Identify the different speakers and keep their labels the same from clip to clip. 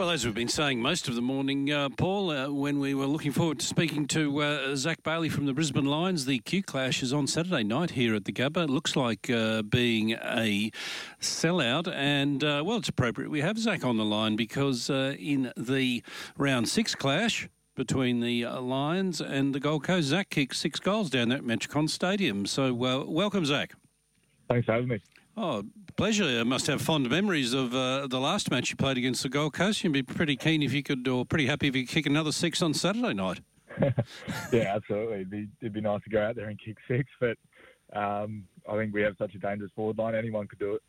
Speaker 1: Well, as we've been saying most of the morning, uh, Paul, uh, when we were looking forward to speaking to uh, Zach Bailey from the Brisbane Lions, the Q Clash is on Saturday night here at the Gabba. It looks like uh, being a sellout, and uh, well, it's appropriate we have Zach on the line because uh, in the round six clash, between the Lions and the Gold Coast. Zach kicked six goals down at Metricon Stadium. So, uh, welcome, Zach.
Speaker 2: Thanks for having me.
Speaker 1: Oh, pleasure. I must have fond memories of uh, the last match you played against the Gold Coast. You'd be pretty keen if you could, or pretty happy if you could kick another six on Saturday night.
Speaker 2: yeah, absolutely. It'd be, it'd be, nice to go out there and kick six, but um, I think we have such a dangerous forward line. Anyone could do it.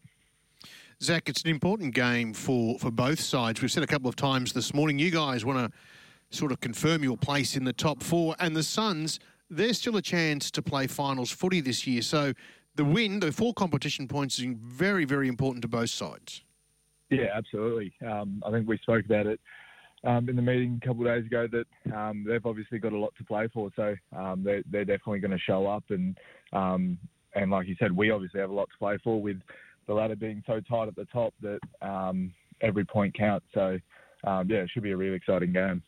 Speaker 3: Zach, it's an important game for, for both sides. We've said a couple of times this morning, you guys want to sort of confirm your place in the top four. And the Suns, there's still a chance to play finals footy this year. So the win, the four competition points, is very, very important to both sides.
Speaker 2: Yeah, absolutely. Um, I think we spoke about it um, in the meeting a couple of days ago that um, they've obviously got a lot to play for. So um, they're, they're, definitely going to show up. And, um, and like you said, we obviously have a lot to play for with the ladder being so tight at the top that um, every point counts. So, yeah, it should be a really exciting game.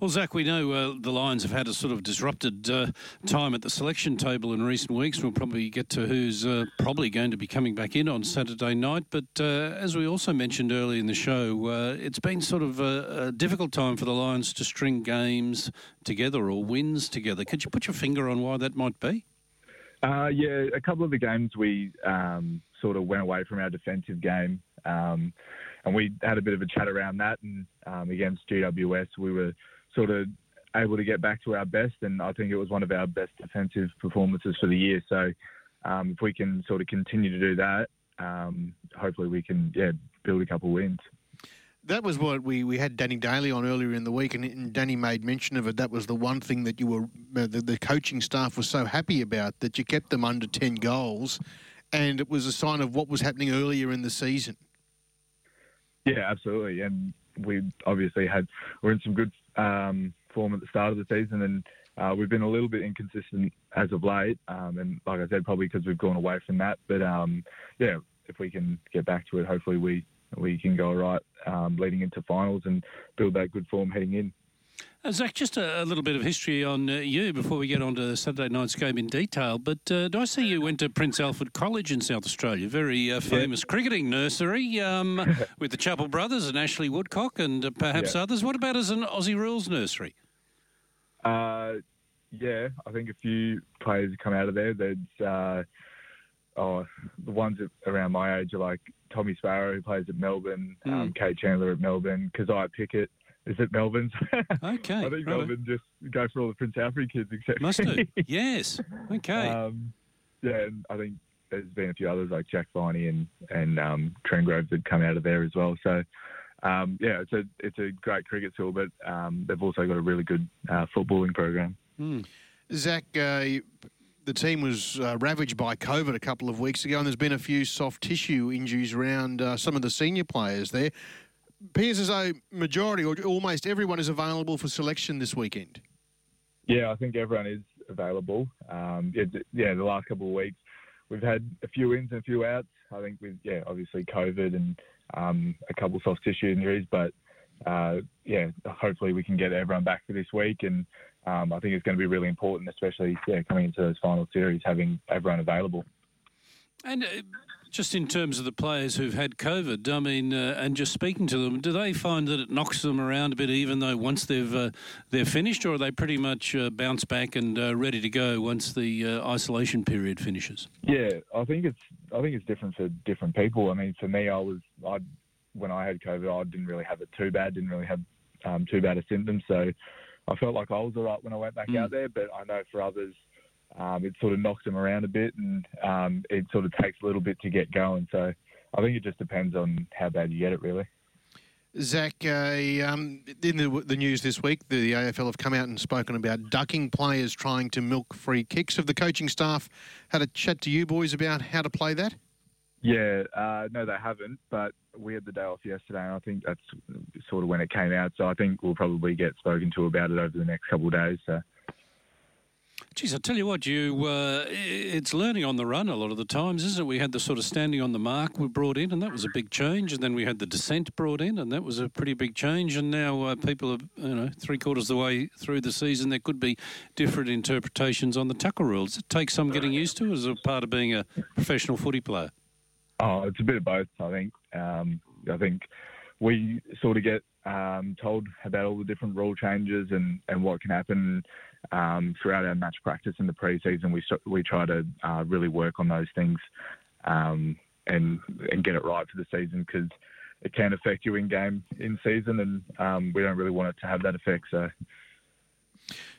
Speaker 1: Well, Zach, we know uh, the Lions have had a sort of disrupted uh, time at the selection table in recent weeks. We'll probably get to who's uh, probably going to be coming back in on Saturday night. But uh, as we also mentioned earlier in the show, uh, it's been sort of a, a, difficult time for the Lions to string games together or wins together. Could you put your finger on why that might be?
Speaker 2: Uh, yeah, a couple of the games we um, sort of went away from our defensive game. Um, and we had a bit of a chat around that. And um, against GWS, we were sort of able to get back to our best, and I think it was one of our best defensive performances for the year. So um, if we can sort of continue to do that, um, hopefully we can yeah build a couple wins.
Speaker 3: That was what we, we had Danny Daly on earlier in the week, and, Danny made mention of it. That was the one thing that you were uh, the, the coaching staff was so happy about that you kept them under ten goals, and it was a sign of what was happening earlier in the season.
Speaker 2: Yeah, absolutely, and we obviously had we're in some good um, form at the start of the season, and uh, we've been a little bit inconsistent as of late. Um, and like I said, probably because we've gone away from that. But um, yeah, if we can get back to it, hopefully we we can go all right um, leading into finals and build that good form heading in.
Speaker 1: Uh, Zach, just a, a, little bit of history on uh, you before we get on to the Saturday night's game in detail. But uh, do I see you went to Prince Alfred College in South Australia? Very uh, famous yeah. cricketing nursery um, with the Chappell brothers and Ashley Woodcock and uh, perhaps yeah. others. What about as an Aussie Rules nursery?
Speaker 2: Uh, yeah, I think a few players have come out of there. There's oh, the ones around my age are like Tommy Sparrow, who plays at Melbourne, mm. um, Kade Chandler at Melbourne, Kysaiah Pickett is it Melbourne's?
Speaker 1: Okay. I
Speaker 2: think Melbourne just go for all the Prince Alfred kids except
Speaker 1: Must do. yes. Okay. Um,
Speaker 2: yeah, and I think there's been a few others like Jack Viney and and um, Trengove that come out of there as well. So um, yeah, it's a it's a great cricket school, but um, they've also got a really good uh, footballing program.
Speaker 3: Mm. Zach, uh, the team was uh, ravaged by COVID a couple of weeks ago, and there's been a few soft tissue injuries around uh, some of the senior players there appears as though majority or almost everyone is available for selection this weekend.
Speaker 2: Yeah, I think everyone is available. Um, yeah, yeah, the last couple of weeks we've had a few ins and a few outs. I think with yeah, obviously COVID and um, a couple soft tissue injuries, but uh, yeah, hopefully we can get everyone back for this week, and um, I think it's going to be really important, especially yeah, coming into those final series, having everyone available.
Speaker 1: And uh, just in terms of the players who've had COVID, I mean, uh, and just speaking to them, do they find that it knocks them around a bit, even though once they've uh, they're finished, or are they pretty much uh, bounce back and uh, ready to go once the uh, isolation period finishes?
Speaker 2: Yeah, I think it's I think it's different for different people. I mean, for me, I was I when I had COVID, I didn't really have it too bad, didn't really have um, too bad a symptom, so I felt like I was all right when I went back mm. out there. But I know for others um, it sort of knocks them around a bit and um, it sort of takes a little bit to get going. So I think it just depends on how bad you get it, really.
Speaker 3: Zach, uh, um, in the, the, news this week, the AFL have come out and spoken about ducking players trying to milk free kicks. Have the coaching staff had a chat to you boys about how to play that?
Speaker 2: Yeah, uh, no, they haven't, but we had the day off yesterday, and I think that's sort of when it came out. So I think we'll probably get spoken to about it over the next couple of days. So
Speaker 1: Geez, I tell you what, you uh, it's learning on the run a lot of the times, isn't it? We had the sort of standing on the mark we brought in, and that was a big change. And then we had the descent brought in, and that was a pretty big change. And now uh, people are, you know, three quarters of the way through the season, there could be different interpretations on the tackle rules. It takes some getting used to as a part of being a professional footy player.
Speaker 2: Oh, it's a bit of both, I think. Um, I think we sort of get um, told about all the different rule changes and, and what can happen um, throughout our match practice in the preseason. We we try to uh, really work on those things um, and and get it right for the season because it can affect you in game in season, and um, we don't really want it to have that effect. So.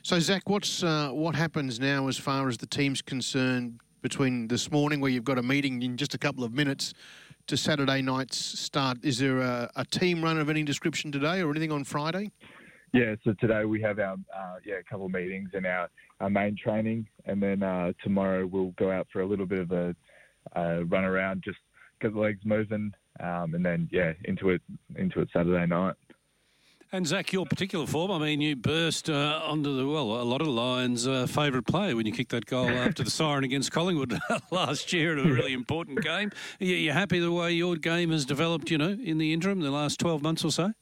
Speaker 3: So Zach, what's uh, what happens now as far as the team's concerned between this morning, where you've got a meeting in just a couple of minutes, to Saturday night's start? Is there a, a team run of any description today, or anything on Friday?
Speaker 2: Yeah, so today we have our uh, yeah a couple of meetings and our, our main training, and then uh, tomorrow we'll go out for a little bit of a, run around, just get the legs moving, um, and then yeah into it into it Saturday night.
Speaker 1: And Zach, your particular form, I mean, you burst uh, onto the, well, a lot of Lions' uh, favourite player when you kicked that goal after the siren against Collingwood last year in a really important game. Are you happy the way your game has developed, you know, in the interim, the last 12 months or so?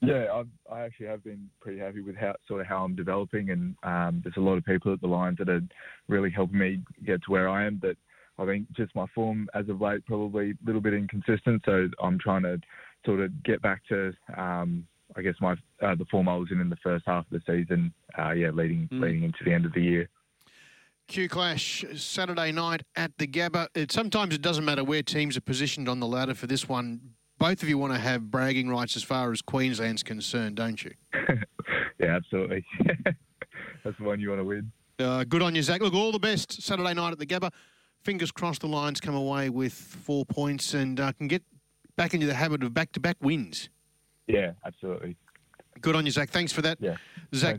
Speaker 2: Yeah, I've, i actually have been pretty happy with how sort of how I'm developing, and um, there's a lot of people at the Lions that are really helping me get to where I am. But I think just my form as of late probably a little bit inconsistent, so I'm trying to sort of get back to um, I guess my uh, the form I was in in the first half of the season. Uh, yeah, leading mm. leading into the end of the year.
Speaker 3: Q Clash Saturday night at the Gabba. It, sometimes it doesn't matter where teams are positioned on the ladder for this one both of you want to have bragging rights as far as Queensland's concerned, don't you?
Speaker 2: yeah, absolutely. That's the one you want to win.
Speaker 3: Uh, good on you, Zach. Look, all the best Saturday night at the Gabba. Fingers crossed the Lions come away with four points and uh, can get back into the habit of back-to-back wins.
Speaker 2: Yeah, absolutely.
Speaker 3: Good on you, Zach. Thanks for that.
Speaker 2: Yeah.
Speaker 3: Zach,